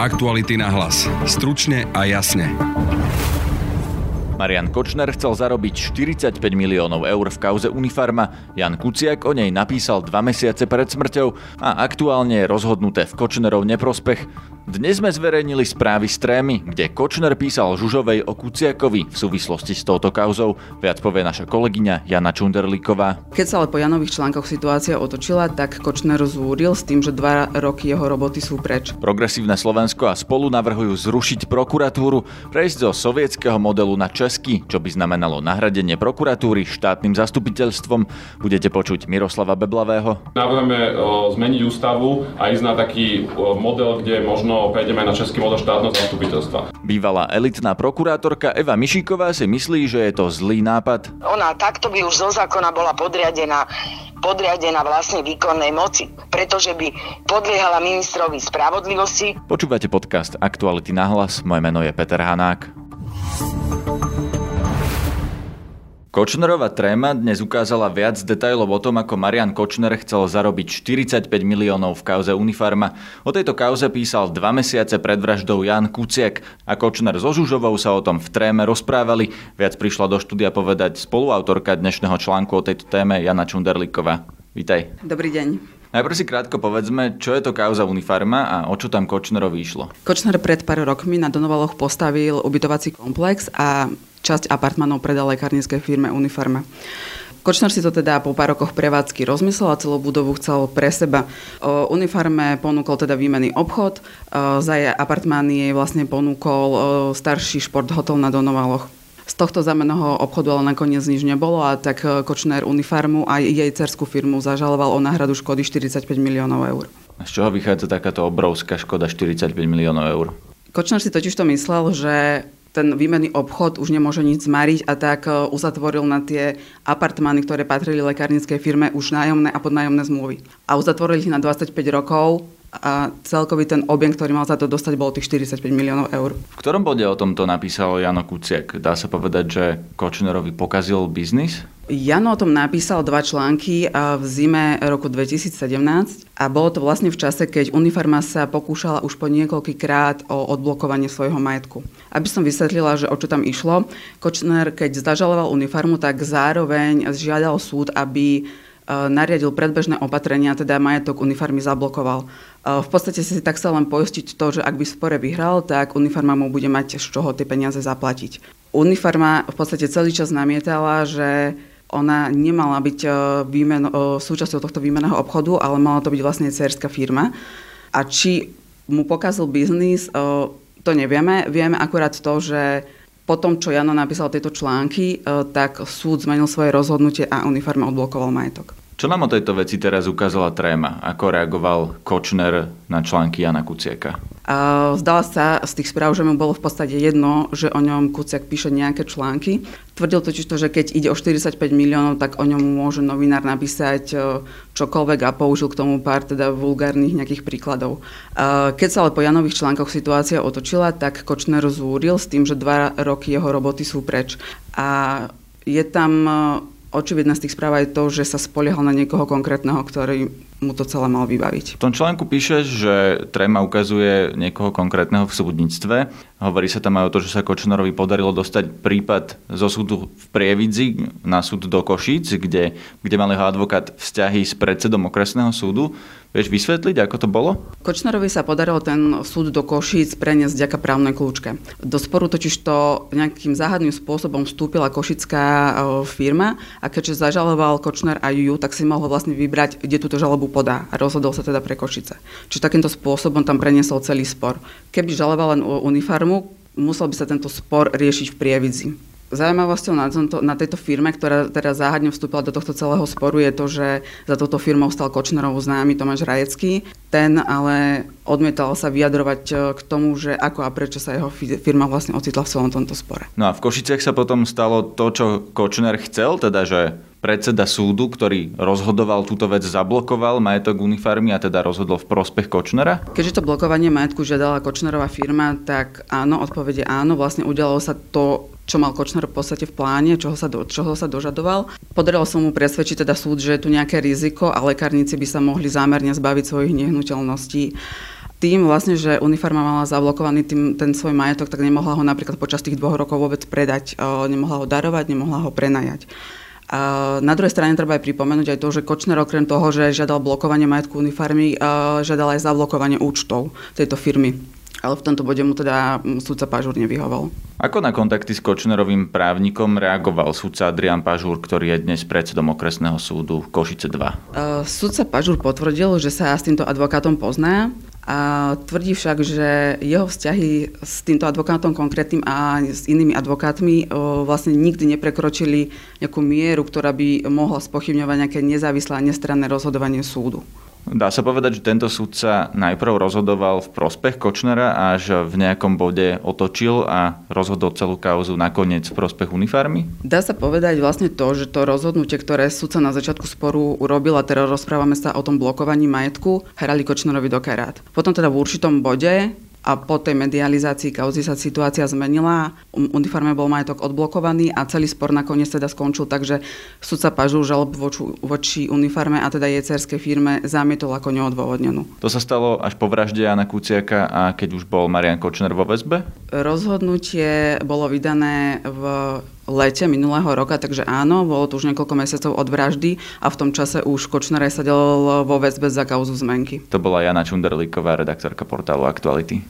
Aktuality na hlas. Stručne a jasne. Marian Kočner chcel zarobiť 45 miliónov eur v kauze Unifarma. Jan Kuciak o nej napísal dva mesiace pred smrťou a aktuálne je rozhodnuté v Kočnerov neprospech. Dnes sme zverejnili správy z trémy, kde Kočner písal Žužovej o Kuciakovi v súvislosti s touto kauzou. Viac povie naša kolegyňa Jana Čunderlíková. Keď sa ale po Janových článkoch situácia otočila, tak Kočner zúril s tým, že dva roky jeho roboty sú preč. Progresívne Slovensko a spolu navrhujú zrušiť prokuratúru, prejsť zo sovietského modelu na český, čo by znamenalo nahradenie prokuratúry štátnym zastupiteľstvom. Budete počuť Miroslava Beblavého. Navrhujeme zmeniť ústavu a ísť na taký model, kde možno prejdeme na český model štátneho zastupiteľstva. Bývalá elitná prokurátorka Eva Mišíková si myslí, že je to zlý nápad. Ona takto by už zo zákona bola podriadená podriadená vlastne výkonnej moci, pretože by podliehala ministrovi spravodlivosti. Počúvate podcast Aktuality na hlas, moje meno je Peter Hanák. Kočnerová tréma dnes ukázala viac detajlov o tom, ako Marian Kočner chcel zarobiť 45 miliónov v kauze Unifarma. O tejto kauze písal dva mesiace pred vraždou Jan Kuciak a Kočner so Žužovou sa o tom v tréme rozprávali. Viac prišla do štúdia povedať spoluautorka dnešného článku o tejto téme Jana Čunderlíková. Vítaj. Dobrý deň. Najprv si krátko povedzme, čo je to kauza Unifarma a o čo tam Kočnerovi išlo. Kočner pred pár rokmi na Donovaloch postavil ubytovací komplex a časť apartmanov predal lekárnickej firme Unifarma. Kočner si to teda po pár rokoch prevádzky rozmyslel a celú budovu chcel pre seba. O Unifarme ponúkol teda výmenný obchod, za jej apartmány jej vlastne ponúkol starší šport hotel na Donovaloch. Z tohto zameného obchodu ale nakoniec nič nebolo a tak Kočner Unifarmu a jej cerskú firmu zažaloval o náhradu škody 45 miliónov eur. Z čoho vychádza takáto obrovská škoda 45 miliónov eur? Kočner si totiž to myslel, že ten výmenný obchod už nemôže nič zmariť a tak e, uzatvoril na tie apartmány, ktoré patrili lekárnickej firme, už nájomné a podnájomné zmluvy. A uzatvorili ich na 25 rokov a celkový ten objem, ktorý mal za to dostať, bol tých 45 miliónov eur. V ktorom bode o tomto napísal Jano Kuciak? Dá sa povedať, že Kočnerovi pokazil biznis? Jano o tom napísal dva články v zime roku 2017 a bolo to vlastne v čase, keď Unifarma sa pokúšala už po krát o odblokovanie svojho majetku. Aby som vysvetlila, že o čo tam išlo, Kočner, keď zažaloval Unifarmu, tak zároveň žiadal súd, aby nariadil predbežné opatrenia, teda majetok unifarmy zablokoval. V podstate si tak sa len poistiť to, že ak by spore vyhral, tak unifarma mu bude mať z čoho tie peniaze zaplatiť. Unifarma v podstate celý čas namietala, že ona nemala byť e, výmen, e, súčasťou tohto výmeného obchodu, ale mala to byť vlastne cerská firma. A či mu pokazil biznis, e, to nevieme. Vieme akurát to, že po tom, čo Jano napísal tieto články, tak súd zmenil svoje rozhodnutie a Unifarma odblokoval majetok. Čo nám o tejto veci teraz ukázala tréma? Ako reagoval Kočner na články Jana Kuciaka? A zdala sa z tých správ, že mu bolo v podstate jedno, že o ňom Kuciak píše nejaké články. Tvrdil totiž to, že keď ide o 45 miliónov, tak o ňom môže novinár napísať e, čokoľvek a použil k tomu pár teda vulgárnych nejakých príkladov. Keď sa ale po Janových článkoch situácia otočila, tak Kočner zúril s tým, že dva roky jeho roboty sú preč. A je tam očividné z tých správ aj to, že sa spoliehal na niekoho konkrétneho, ktorý mu to celé mal vybaviť. V tom článku píšeš, že Trema ukazuje niekoho konkrétneho v súdnictve. Hovorí sa tam aj o to, že sa Kočnerovi podarilo dostať prípad zo súdu v Prievidzi na súd do Košíc, kde, kde mal jeho advokát vzťahy s predsedom okresného súdu. Vieš vysvetliť, ako to bolo? Kočnerovi sa podarilo ten súd do Košíc preniesť vďaka právnej kľúčke. Do sporu totiž to nejakým záhadným spôsobom vstúpila košická e, firma a keďže zažaloval Kočner aj ju, tak si mohol vlastne vybrať, kde túto žalobu podá a rozhodol sa teda pre Košice. Čiže takýmto spôsobom tam preniesol celý spor. Keby žaloval len unifarmu, musel by sa tento spor riešiť v Prievidzi. Zaujímavosťou na, tomto, na tejto firme, ktorá teda záhadne vstúpila do tohto celého sporu, je to, že za touto firmou stal Kočnerov známy Tomáš Rajecký. Ten ale odmietal sa vyjadrovať e, k tomu, že ako a prečo sa jeho firma vlastne ocitla v celom tomto spore. No a v Košiciach sa potom stalo to, čo Kočner chcel, teda že predseda súdu, ktorý rozhodoval túto vec, zablokoval majetok Unifarmy a teda rozhodol v prospech Kočnera? Keďže to blokovanie majetku žiadala Kočnerová firma, tak áno, odpovede áno. Vlastne udialo sa to, čo mal Kočner v podstate v pláne, čoho sa, do, čoho sa dožadoval. Podarilo som mu presvedčiť teda súd, že je tu nejaké riziko a lekárnici by sa mohli zámerne zbaviť svojich nehnuteľností. tým vlastne, že Unifarma mala zablokovaný tým, ten svoj majetok, tak nemohla ho napríklad počas tých dvoch rokov vôbec predať. Nemohla ho darovať, nemohla ho prenajať. Na druhej strane treba aj pripomenúť aj to, že Kočner okrem toho, že žiadal blokovanie majetku Unifarmy, žiadal aj zablokovanie účtov tejto firmy ale v tomto bode mu teda súdca Pažúr nevyhoval. Ako na kontakty s Kočnerovým právnikom reagoval súdca Adrian Pažúr, ktorý je dnes predsedom okresného súdu Košice 2? Uh, súdca Pažúr potvrdil, že sa s týmto advokátom pozná a tvrdí však, že jeho vzťahy s týmto advokátom konkrétnym a s inými advokátmi vlastne nikdy neprekročili nejakú mieru, ktorá by mohla spochybňovať nejaké nezávislé a nestranné rozhodovanie súdu. Dá sa povedať, že tento súdca najprv rozhodoval v prospech Kočnera až v nejakom bode otočil a rozhodol celú kauzu nakoniec v prospech unifarmy? Dá sa povedať vlastne to, že to rozhodnutie, ktoré súdca na začiatku sporu urobil, a teraz rozprávame sa o tom blokovaní majetku, hrali Kočnerovi do karát. Potom teda v určitom bode a po tej medializácii kauzy sa situácia zmenila, uniforme bol majetok odblokovaný a celý spor nakoniec teda skončil tak, že sudca Pažu žalob voči, voči uniforme a teda jej cerskej firme zamietol ako neodôvodnenú. To sa stalo až po vražde Jana Kuciaka a keď už bol Marian Kočner vo väzbe? Rozhodnutie bolo vydané v lete minulého roka, takže áno, bolo to už niekoľko mesiacov od vraždy a v tom čase už Kočner sedel vo väzbe za kauzu zmenky. To bola Jana Čunderlíková, redaktorka portálu Aktuality.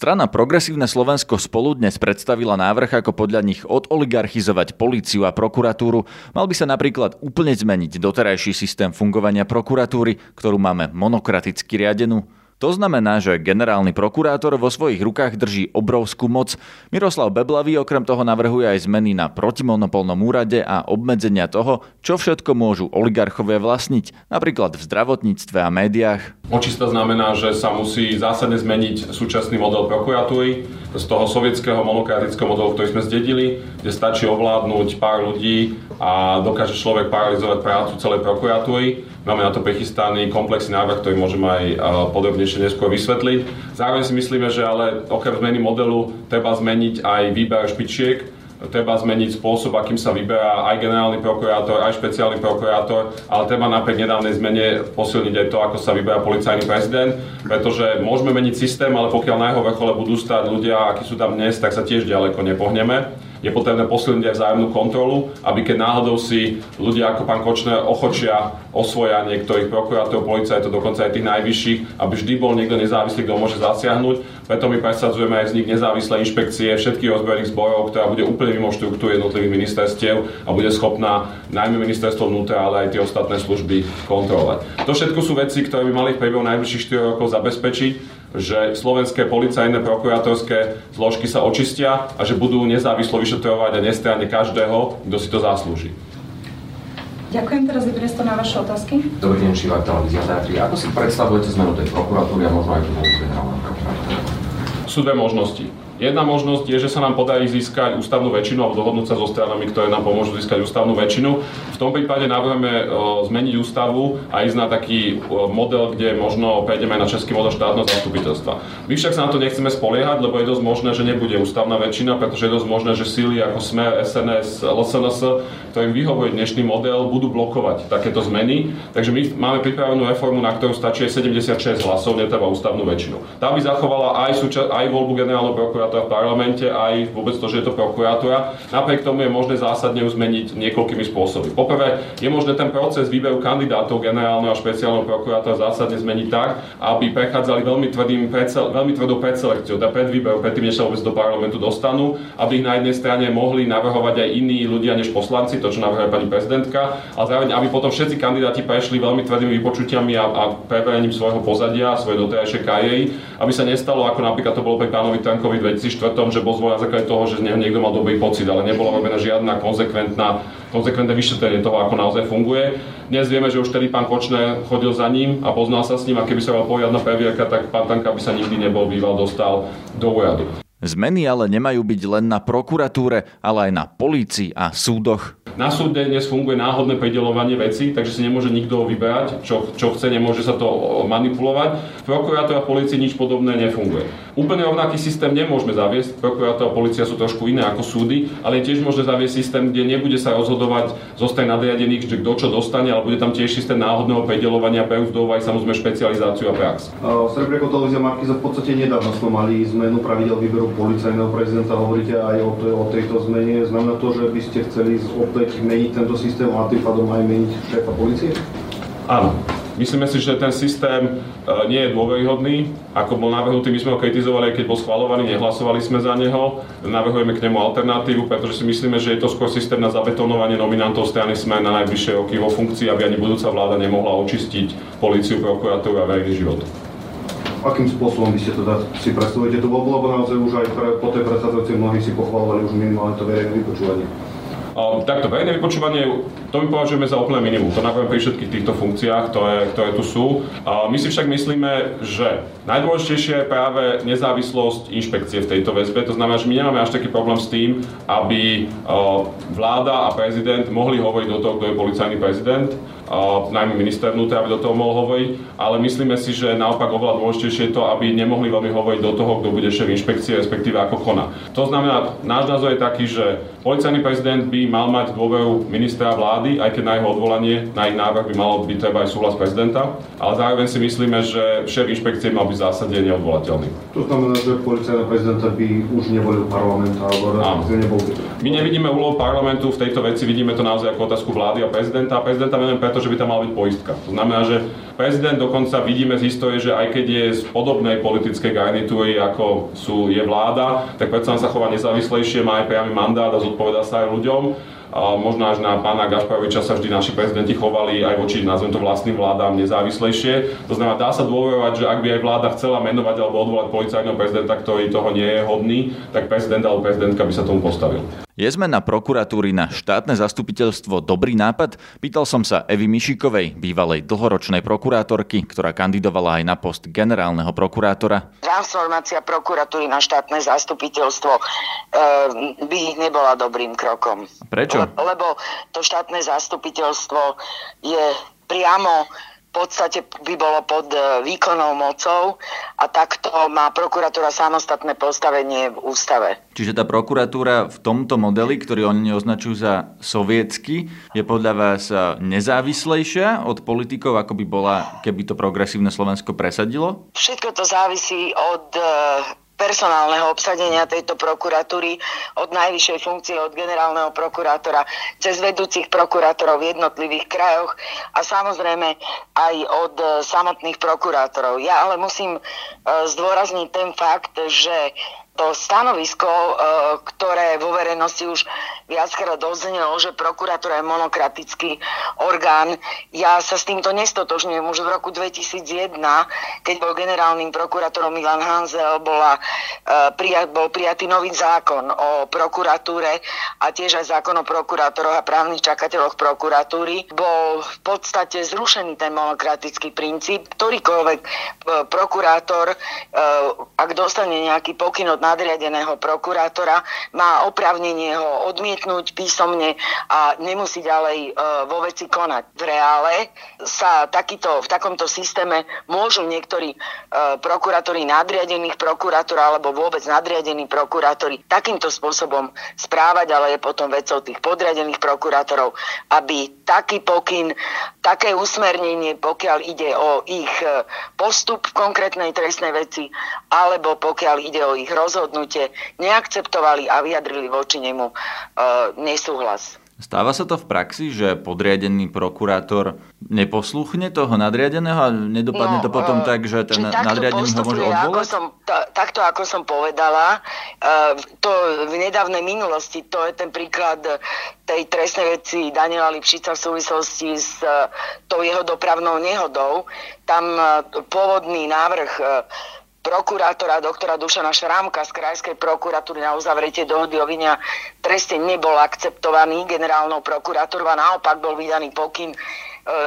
Strana Progresívne Slovensko spolu dnes predstavila návrh, ako podľa nich odoligarchizovať políciu a prokuratúru. Mal by sa napríklad úplne zmeniť doterajší systém fungovania prokuratúry, ktorú máme monokraticky riadenú. To znamená, že generálny prokurátor vo svojich rukách drží obrovskú moc. Miroslav Beblavý okrem toho navrhuje aj zmeny na protimonopolnom úrade a obmedzenia toho, čo všetko môžu oligarchovia vlastniť, napríklad v zdravotníctve a médiách. Očista znamená, že sa musí zásadne zmeniť súčasný model prokuratúry z toho sovietského monokratického modelu, ktorý sme zdedili, kde stačí ovládnuť pár ľudí a dokáže človek paralizovať prácu celej prokuratúry Máme na to prichystaný komplexný návrh, ktorý môžem aj podrobnejšie neskôr vysvetliť. Zároveň si myslíme, že ale okrem zmeny modelu treba zmeniť aj výber špičiek, treba zmeniť spôsob, akým sa vyberá aj generálny prokurátor, aj špeciálny prokurátor, ale treba napriek nedávnej zmene posilniť aj to, ako sa vyberá policajný prezident, pretože môžeme meniť systém, ale pokiaľ na jeho vrchole budú stať ľudia, akí sú tam dnes, tak sa tiež ďaleko nepohneme je potrebné posilniť aj vzájomnú kontrolu, aby keď náhodou si ľudia ako pán Kočner ochočia osvoja niektorých prokurátorov, policajtov, dokonca aj tých najvyšších, aby vždy bol niekto nezávislý, kto môže zasiahnuť. Preto my presadzujeme aj vznik nezávislej inšpekcie všetkých ozbrojených zborov, ktorá bude úplne mimo štruktúry jednotlivých ministerstiev a bude schopná najmä ministerstvo vnútra, ale aj tie ostatné služby kontrolovať. To všetko sú veci, ktoré by mali v priebehu najbližších 4 rokov zabezpečiť, že slovenské policajné prokurátorské zložky sa očistia a že budú nezávislo vyšetrovať a nestranne každého, kto si to zaslúži. Ďakujem, teraz je priestor na vaše otázky. Dobrý deň, Šiva, televízia Teatri. Ako si predstavujete zmenu tej prokuratúry a možno aj tú generálneho prokurátora? Sú dve možnosti. Jedna možnosť je, že sa nám podarí získať ústavnú väčšinu alebo dohodnúť sa so stranami, ktoré nám pomôžu získať ústavnú väčšinu. V tom prípade navrhujeme zmeniť ústavu a ísť na taký model, kde možno prejdeme na český model štátneho zastupiteľstva. My však sa na to nechceme spoliehať, lebo je dosť možné, že nebude ústavná väčšina, pretože je dosť možné, že síly ako Smer, SNS, LSNS, ktorým vyhovuje dnešný model, budú blokovať takéto zmeny. Takže my máme pripravenú reformu, na ktorú stačí 76 hlasov, netreba ústavnú väčšinu. Tá by zachovala aj, súča- aj voľbu generálneho prokurátora prokurátora v parlamente, aj vôbec to, že je to prokurátora. Napriek tomu je možné zásadne ju zmeniť niekoľkými spôsobmi. Poprvé, je možné ten proces výberu kandidátov generálneho a špeciálneho prokurátora zásadne zmeniť tak, aby prechádzali veľmi, tvrdým predsel, veľmi tvrdou predselekciou, teda pred výberu, predtým, než sa vôbec do parlamentu dostanú, aby ich na jednej strane mohli navrhovať aj iní ľudia než poslanci, to, čo navrhuje pani prezidentka, a zároveň, aby potom všetci kandidáti prešli veľmi tvrdými vypočutiami a, a preverením svojho pozadia, svojej doterajšej kariéry, aby sa nestalo, ako napríklad to bolo pri pánovi Tankovi 2004, že bol zvolený na základe toho, že z neho niekto mal dobrý pocit, ale nebolo robená žiadna konzekventná, konzekventné vyšetrenie toho, ako naozaj funguje. Dnes vieme, že už tedy pán Kočner chodil za ním a poznal sa s ním a keby sa mal poriadna previerka, tak pán Tanka by sa nikdy nebol býval dostal do úradu. Zmeny ale nemajú byť len na prokuratúre, ale aj na polícii a súdoch. Na súde dnes funguje náhodné pridelovanie vecí, takže si nemôže nikto vyberať, čo, čo chce, nemôže sa to manipulovať. V prokurátor a polícii nič podobné nefunguje. Úplne rovnaký systém nemôžeme zaviesť, prokurátor a policia sú trošku iné ako súdy, ale tiež môže zaviesť systém, kde nebude sa rozhodovať zostať nadriadených, že kto čo dostane, ale bude tam tiež systém náhodného predelovania, berú do aj samozrejme špecializáciu a prax. Srebreko televízia Markiza v podstate nedávno sme mali zmenu pravidel výberu policajného prezidenta, hovoríte aj o, o tejto zmene. Znamená to, že by ste chceli opäť meniť tento systém a tým pádom aj meniť šéfa policie? Áno. Myslíme si, že ten systém e, nie je dôveryhodný. Ako bol navrhnutý, my sme ho kritizovali, keď bol schvalovaný, nehlasovali sme za neho. Navrhujeme k nemu alternatívu, pretože si myslíme, že je to skôr systém na zabetonovanie nominantov strany SME na najbližšie roky vo funkcii, aby ani budúca vláda nemohla očistiť policiu, prokuratúru a verejný život. Akým spôsobom by ste teda si predstavujete to bolo, lebo naozaj už aj pre, po tej predchádzajúcej mnohí si pochvalovali už minimálne to verejné vypočúvanie. Takto, verejné vypočúvanie, to my považujeme za úplné minimum. To navrhujem pri všetkých týchto funkciách, ktoré, ktoré tu sú. My si však myslíme, že najdôležitejšie je práve nezávislosť inšpekcie v tejto väzbe. To znamená, že my nemáme až taký problém s tým, aby vláda a prezident mohli hovoriť do toho, kto je policajný prezident najmä minister vnútra, aby do toho mohol hovoriť, ale myslíme si, že naopak oveľa dôležitejšie je to, aby nemohli veľmi hovoriť do toho, kto bude šéf inšpekcie, respektíve ako koná. To znamená, náš názor je taký, že policajný prezident by mal mať dôveru ministra vlády, aj keď na jeho odvolanie, na ich návrh by malo byť treba aj súhlas prezidenta, ale zároveň si myslíme, že šéf inšpekcie mal byť v zásade neodvolateľný. To znamená, že policajný prezidenta by už nevolil parlament, alebo nebol. My nevidíme úlohu parlamentu v tejto veci, vidíme to naozaj ako otázku vlády a prezidenta. Prezidenta venujem preto, že by tam mala byť poistka. To znamená, že prezident dokonca vidíme z histórie, že aj keď je z podobnej politickej garnitúry, ako sú, je vláda, tak predsa sa chová nezávislejšie, má aj priamy mandát a zodpovedá sa aj ľuďom možno až na pána Gašparoviča sa vždy naši prezidenti chovali aj voči, nazvem to vlastným vládám, nezávislejšie. To znamená, dá sa dôverovať, že ak by aj vláda chcela menovať alebo odvolať policajného prezidenta, ktorý toho nie je hodný, tak prezident alebo prezidentka by sa tomu postavil. Je zmena prokuratúry na štátne zastupiteľstvo dobrý nápad? Pýtal som sa Evy Mišikovej, bývalej dlhoročnej prokurátorky, ktorá kandidovala aj na post generálneho prokurátora. Transformácia prokuratúry na štátne zastupiteľstvo e, by nebola dobrým krokom. Prečo? Lebo to štátne zastupiteľstvo je priamo v podstate by bolo pod e, výkonnou mocou a takto má prokuratúra samostatné postavenie v ústave. Čiže tá prokuratúra v tomto modeli, ktorý oni označujú za sovietsky, je podľa vás e, nezávislejšia od politikov, ako by bola, keby to progresívne Slovensko presadilo? Všetko to závisí od e, personálneho obsadenia tejto prokuratúry od najvyššej funkcie, od generálneho prokurátora cez vedúcich prokurátorov v jednotlivých krajoch a samozrejme aj od e, samotných prokurátorov. Ja ale musím e, zdôrazniť ten fakt, že stanovisko, e, ktoré vo verejnosti už viackrát doznelo, že prokuratúra je monokratický orgán. Ja sa s týmto nestotožňujem. Už v roku 2001, keď bol generálnym prokurátorom Milan Hanzel, bola, e, bol prijatý nový zákon o prokuratúre a tiež aj zákon o prokurátoroch a právnych čakateľoch prokuratúry. Bol v podstate zrušený ten monokratický princíp. Ktorýkoľvek e, prokurátor, ak dostane nejaký pokyn od nadriadeného prokurátora má oprávnenie ho odmietnúť písomne a nemusí ďalej e, vo veci konať. V reále sa takýto, v takomto systéme môžu niektorí e, prokurátori nadriadených prokurátora alebo vôbec nadriadení prokurátori takýmto spôsobom správať, ale je potom vecou tých podriadených prokurátorov, aby taký pokyn, také usmernenie, pokiaľ ide o ich e, postup v konkrétnej trestnej veci, alebo pokiaľ ide o ich rozhodnutie, rozhodnutie neakceptovali a vyjadrili voči nemu e, nesúhlas. Stáva sa to v praxi, že podriadený prokurátor neposluchne toho nadriadeného a nedopadne no, to potom uh, tak, že ten nadriadený ho môže odvolať? Ako som, t- takto ako som povedala, uh, to v nedávnej minulosti, to je ten príklad tej trestnej veci Daniela Lipšica v súvislosti s uh, tou jeho dopravnou nehodou. Tam uh, pôvodný návrh uh, prokurátora doktora Dušana Šrámka z Krajskej prokuratúry na uzavretie dohody o vinia treste nebol akceptovaný generálnou prokurátorou a naopak bol vydaný pokyn, e,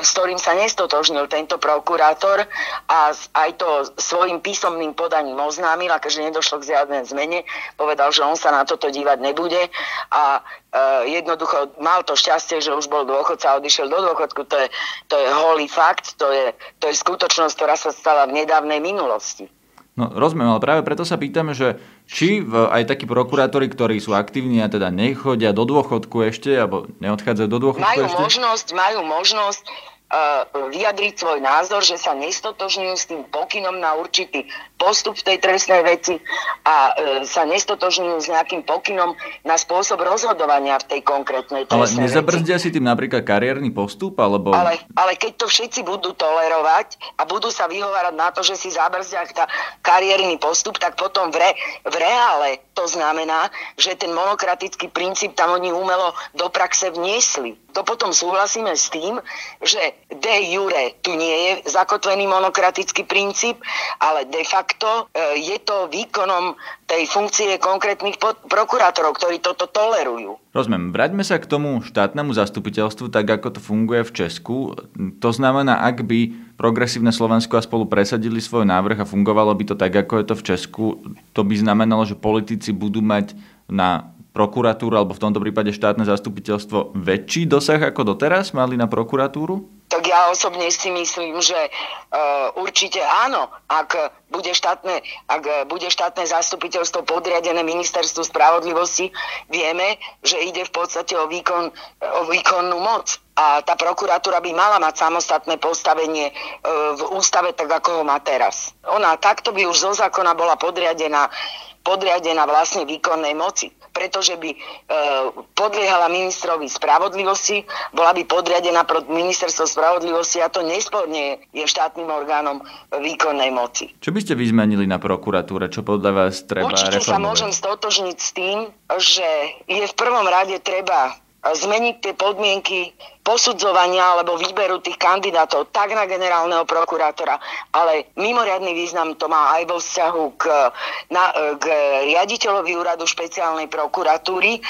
s ktorým sa nestotožnil tento prokurátor a aj to svojim písomným podaním oznámil keďže nedošlo k žiadnej zmene, povedal, že on sa na toto dívať nebude a e, jednoducho mal to šťastie, že už bol dôchodca a odišiel do dôchodku. To je, to je holý fakt, to je, to je skutočnosť, ktorá sa stala v nedávnej minulosti. No rozumiem, ale práve preto sa pýtame, že či v, aj takí prokurátori, ktorí sú aktívni a teda nechodia do dôchodku ešte, alebo neodchádzajú do dôchodku majú ešte? Možnosť, majú možnosť vyjadriť svoj názor, že sa nestotožňujú s tým pokynom na určitý postup v tej trestnej veci a uh, sa nestotožňujú s nejakým pokynom na spôsob rozhodovania v tej konkrétnej Ale trestnej nezabrzdia veci. si tým napríklad kariérny postup, alebo... Ale, ale keď to všetci budú tolerovať a budú sa vyhovárať na to, že si zabrzdia kariérny postup, tak potom v, re, v reále to znamená, že ten monokratický princíp tam oni umelo do praxe vniesli. To potom súhlasíme s tým, že de jure tu nie je zakotvený monokratický princíp, ale de facto e, je to výkonom tej funkcie konkrétnych prokurátorov, ktorí toto tolerujú. Rozumiem. Vráťme sa k tomu štátnemu zastupiteľstvu, tak ako to funguje v Česku. To znamená, ak by progresívne Slovensko a spolu presadili svoj návrh a fungovalo by to tak, ako je to v Česku, to by znamenalo, že politici budú mať na prokuratúru, alebo v tomto prípade štátne zastupiteľstvo, väčší dosah ako doteraz mali na prokuratúru? Tak ja osobne si myslím, že uh, určite áno, ak bude, štátne, ak bude štátne zastupiteľstvo podriadené ministerstvu spravodlivosti, vieme, že ide v podstate o, výkon, o výkonnú moc. A tá prokuratúra by mala mať samostatné postavenie uh, v ústave, tak ako ho má teraz. Ona takto by už zo zákona bola podriadená podriadená vlastne výkonnej moci, pretože by e, podliehala ministrovi spravodlivosti, bola by podriadená pod ministerstvo spravodlivosti a to nesporne je štátnym orgánom výkonnej moci. Čo by ste vy zmenili na prokuratúre? Čo podľa vás treba Určite sa reformovať? môžem stotožniť s tým, že je v prvom rade treba zmeniť tie podmienky posudzovania alebo výberu tých kandidátov tak na generálneho prokurátora, ale mimoriadný význam to má aj vo vzťahu k, na, k riaditeľovi úradu špeciálnej prokuratúry.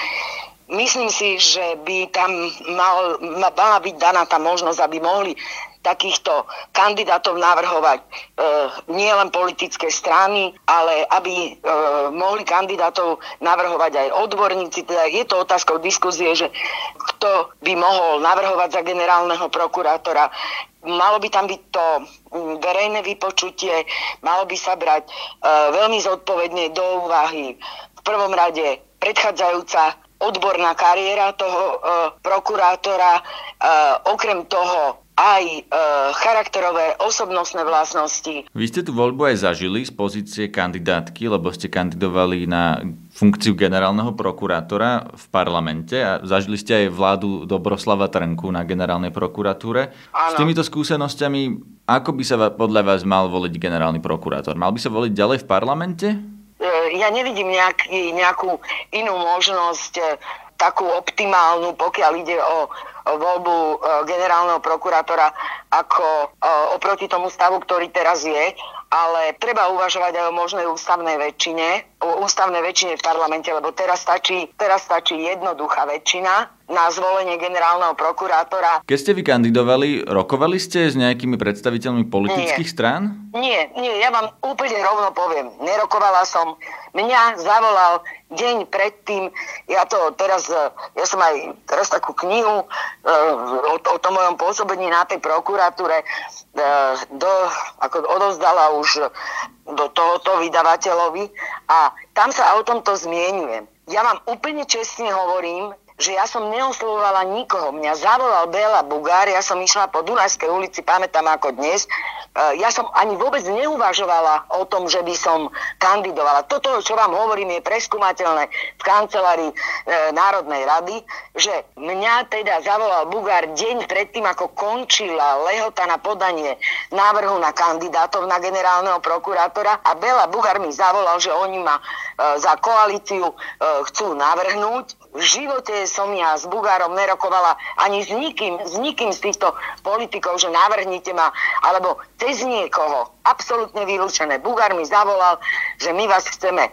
Myslím si, že by tam mal, mala byť daná tá možnosť, aby mohli takýchto kandidátov navrhovať e, nie len politické strany, ale aby e, mohli kandidátov navrhovať aj odborníci. Teda je to otázkou diskuzie, že kto by mohol navrhovať za generálneho prokurátora. Malo by tam byť to verejné vypočutie, malo by sa brať e, veľmi zodpovedne do úvahy v prvom rade predchádzajúca odborná kariéra toho e, prokurátora, e, okrem toho aj e, charakterové osobnostné vlastnosti. Vy ste tú voľbu aj zažili z pozície kandidátky, lebo ste kandidovali na funkciu generálneho prokurátora v parlamente a zažili ste aj vládu Dobroslava Trnku na generálnej prokuratúre. Áno. S týmito skúsenostiami, ako by sa podľa vás mal voliť generálny prokurátor? Mal by sa voliť ďalej v parlamente? E, ja nevidím nejaký, nejakú inú možnosť e, takú optimálnu, pokiaľ ide o, voľbu e, generálneho prokurátora, ako e, oproti tomu stavu, ktorý teraz je, ale treba uvažovať aj o možnej ústavnej väčšine, o ústavnej väčšine v parlamente, lebo teraz stačí, teraz stačí jednoduchá väčšina na zvolenie generálneho prokurátora. Keď ste vy kandidovali, rokovali ste s nejakými predstaviteľmi politických Nie. strán? Nie, nie, ja vám úplne rovno poviem. Nerokovala som. Mňa zavolal deň predtým, ja to teraz, e, ja som aj teraz takú knihu e, o, o tom mojom pôsobení na tej prokuratúre e, do, ako odovzdala už do tohoto vydavateľovi a tam sa o tomto zmienujem. Ja vám úplne čestne hovorím, že ja som neoslovovala nikoho. Mňa zavolal Bela Bugár, ja som išla po Dunajskej ulici, pamätám ako dnes. E, Ja som ani vôbec neuvažovala o tom, že by som kandidovala. Toto, čo vám hovorím, je preskúmateľné v kancelárii e, Národnej rady, že mňa teda zavolal Bugár deň predtým, ako končila lehota na podanie návrhu na kandidátov na generálneho prokurátora a Bela Bugár mi zavolal, že oni ma e, za koalíciu e, chcú navrhnúť. V živote som ja s Bugárom nerokovala ani s nikým, s nikým z týchto politikov, že navrhnite ma, alebo cez niekoho. Absolútne vylúčené. Bugár mi zavolal, že my vás chceme e,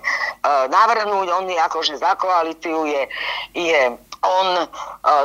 navrhnúť, on je akože za koalíciu je, je on, e,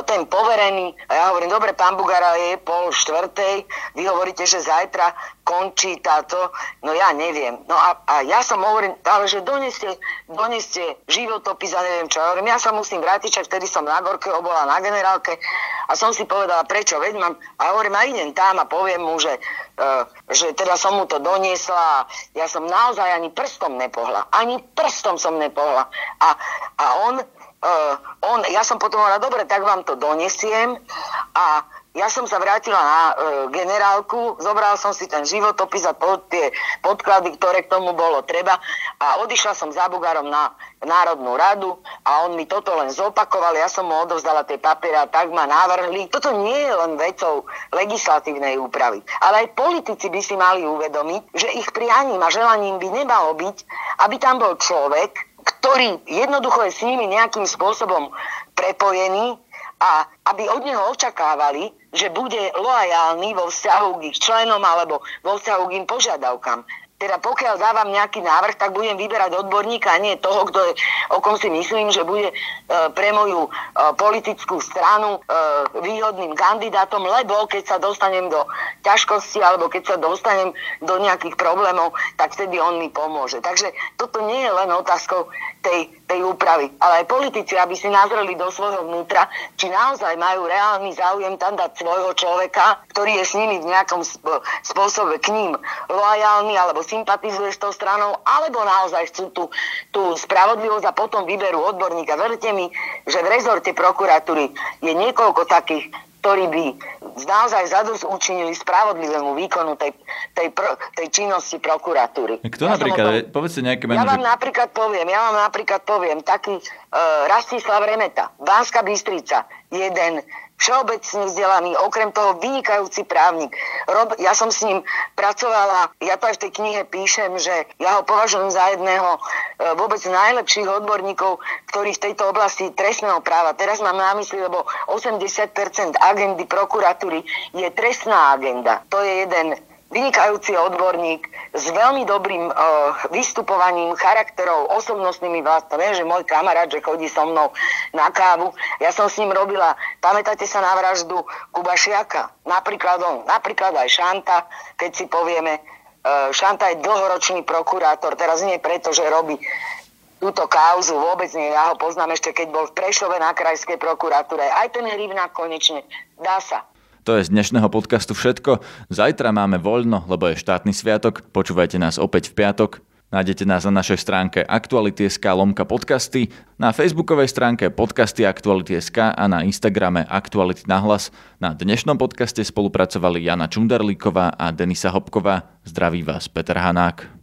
ten poverený, a ja hovorím, dobre, pán Bugara je pol štvrtej, vy hovoríte, že zajtra končí táto, no ja neviem. No a, a ja som hovorím, ale že doneste, doneste životopis a neviem čo. Ja hovorím, ja sa musím vrátiť, čak vtedy som na Gorke bola na generálke a som si povedala, prečo, veď mám, a hovorím, a idem tam a poviem mu, že, uh, že teda som mu to doniesla a ja som naozaj ani prstom nepohla. Ani prstom som nepohla. A, a on, uh, on, ja som potom hovorila, dobre, tak vám to donesiem a ja som sa vrátila na e, generálku, zobral som si ten životopis a pod, tie podklady, ktoré k tomu bolo treba a odišla som za Bugarom na Národnú radu a on mi toto len zopakoval, ja som mu odovzdala tie papiere a tak ma navrhli. Toto nie je len vecou legislatívnej úpravy, ale aj politici by si mali uvedomiť, že ich prianím a želaním by nemalo byť, aby tam bol človek, ktorý jednoducho je s nimi nejakým spôsobom prepojený a aby od neho očakávali, že bude loajálny vo vzťahu k ich členom alebo vo vzťahu k im požiadavkám teda pokiaľ dávam nejaký návrh, tak budem vyberať odborníka a nie toho, kto je, o kom si myslím, že bude e, pre moju e, politickú stranu e, výhodným kandidátom, lebo keď sa dostanem do ťažkosti alebo keď sa dostanem do nejakých problémov, tak vtedy on mi pomôže. Takže toto nie je len otázkou tej, tej úpravy, ale aj politici, aby si nazreli do svojho vnútra, či naozaj majú reálny záujem tam dať svojho človeka, ktorý je s nimi v nejakom spôsobe k ním loajálny alebo sympatizuje s tou stranou, alebo naozaj chcú tú, tú spravodlivosť a potom vyberú odborníka. Verte mi, že v rezorte prokuratúry je niekoľko takých ktorí by naozaj zadosť učinili spravodlivému výkonu tej, tej, pro, tej činnosti prokuratúry. Kto ja napríklad, tom, povedzte nejaké meno. Ja vám že... napríklad poviem, ja vám napríklad poviem, taký uh, Rastislav Remeta, Bánska Bystrica, jeden všeobecne vzdelaný, okrem toho vynikajúci právnik. Rob, ja som s ním pracovala, ja to aj v tej knihe píšem, že ja ho považujem za jedného e, vôbec najlepších odborníkov, ktorí v tejto oblasti trestného práva, teraz mám na mysli, lebo 80% agendy prokuratúry je trestná agenda. To je jeden vynikajúci odborník s veľmi dobrým uh, vystupovaním, charakterov, osobnostnými vlastne. Viem, že môj kamarát, že chodí so mnou na kávu. Ja som s ním robila, pamätáte sa na vraždu Kubašiaka? Napríklad on, napríklad aj Šanta, keď si povieme, uh, Šanta je dlhoročný prokurátor, teraz nie preto, že robí túto kauzu, vôbec nie, ja ho poznám ešte, keď bol v Prešove na krajskej prokuratúre. Aj ten Hrivnák konečne, dá sa. To je z dnešného podcastu všetko. Zajtra máme voľno, lebo je štátny sviatok. Počúvajte nás opäť v piatok. Nájdete nás na našej stránke Aktuality.sk lomka podcasty, na facebookovej stránke podcasty Aktuality.sk a na Instagrame Aktuality na hlas. Na dnešnom podcaste spolupracovali Jana Čundarlíková a Denisa Hopková. Zdraví vás Peter Hanák.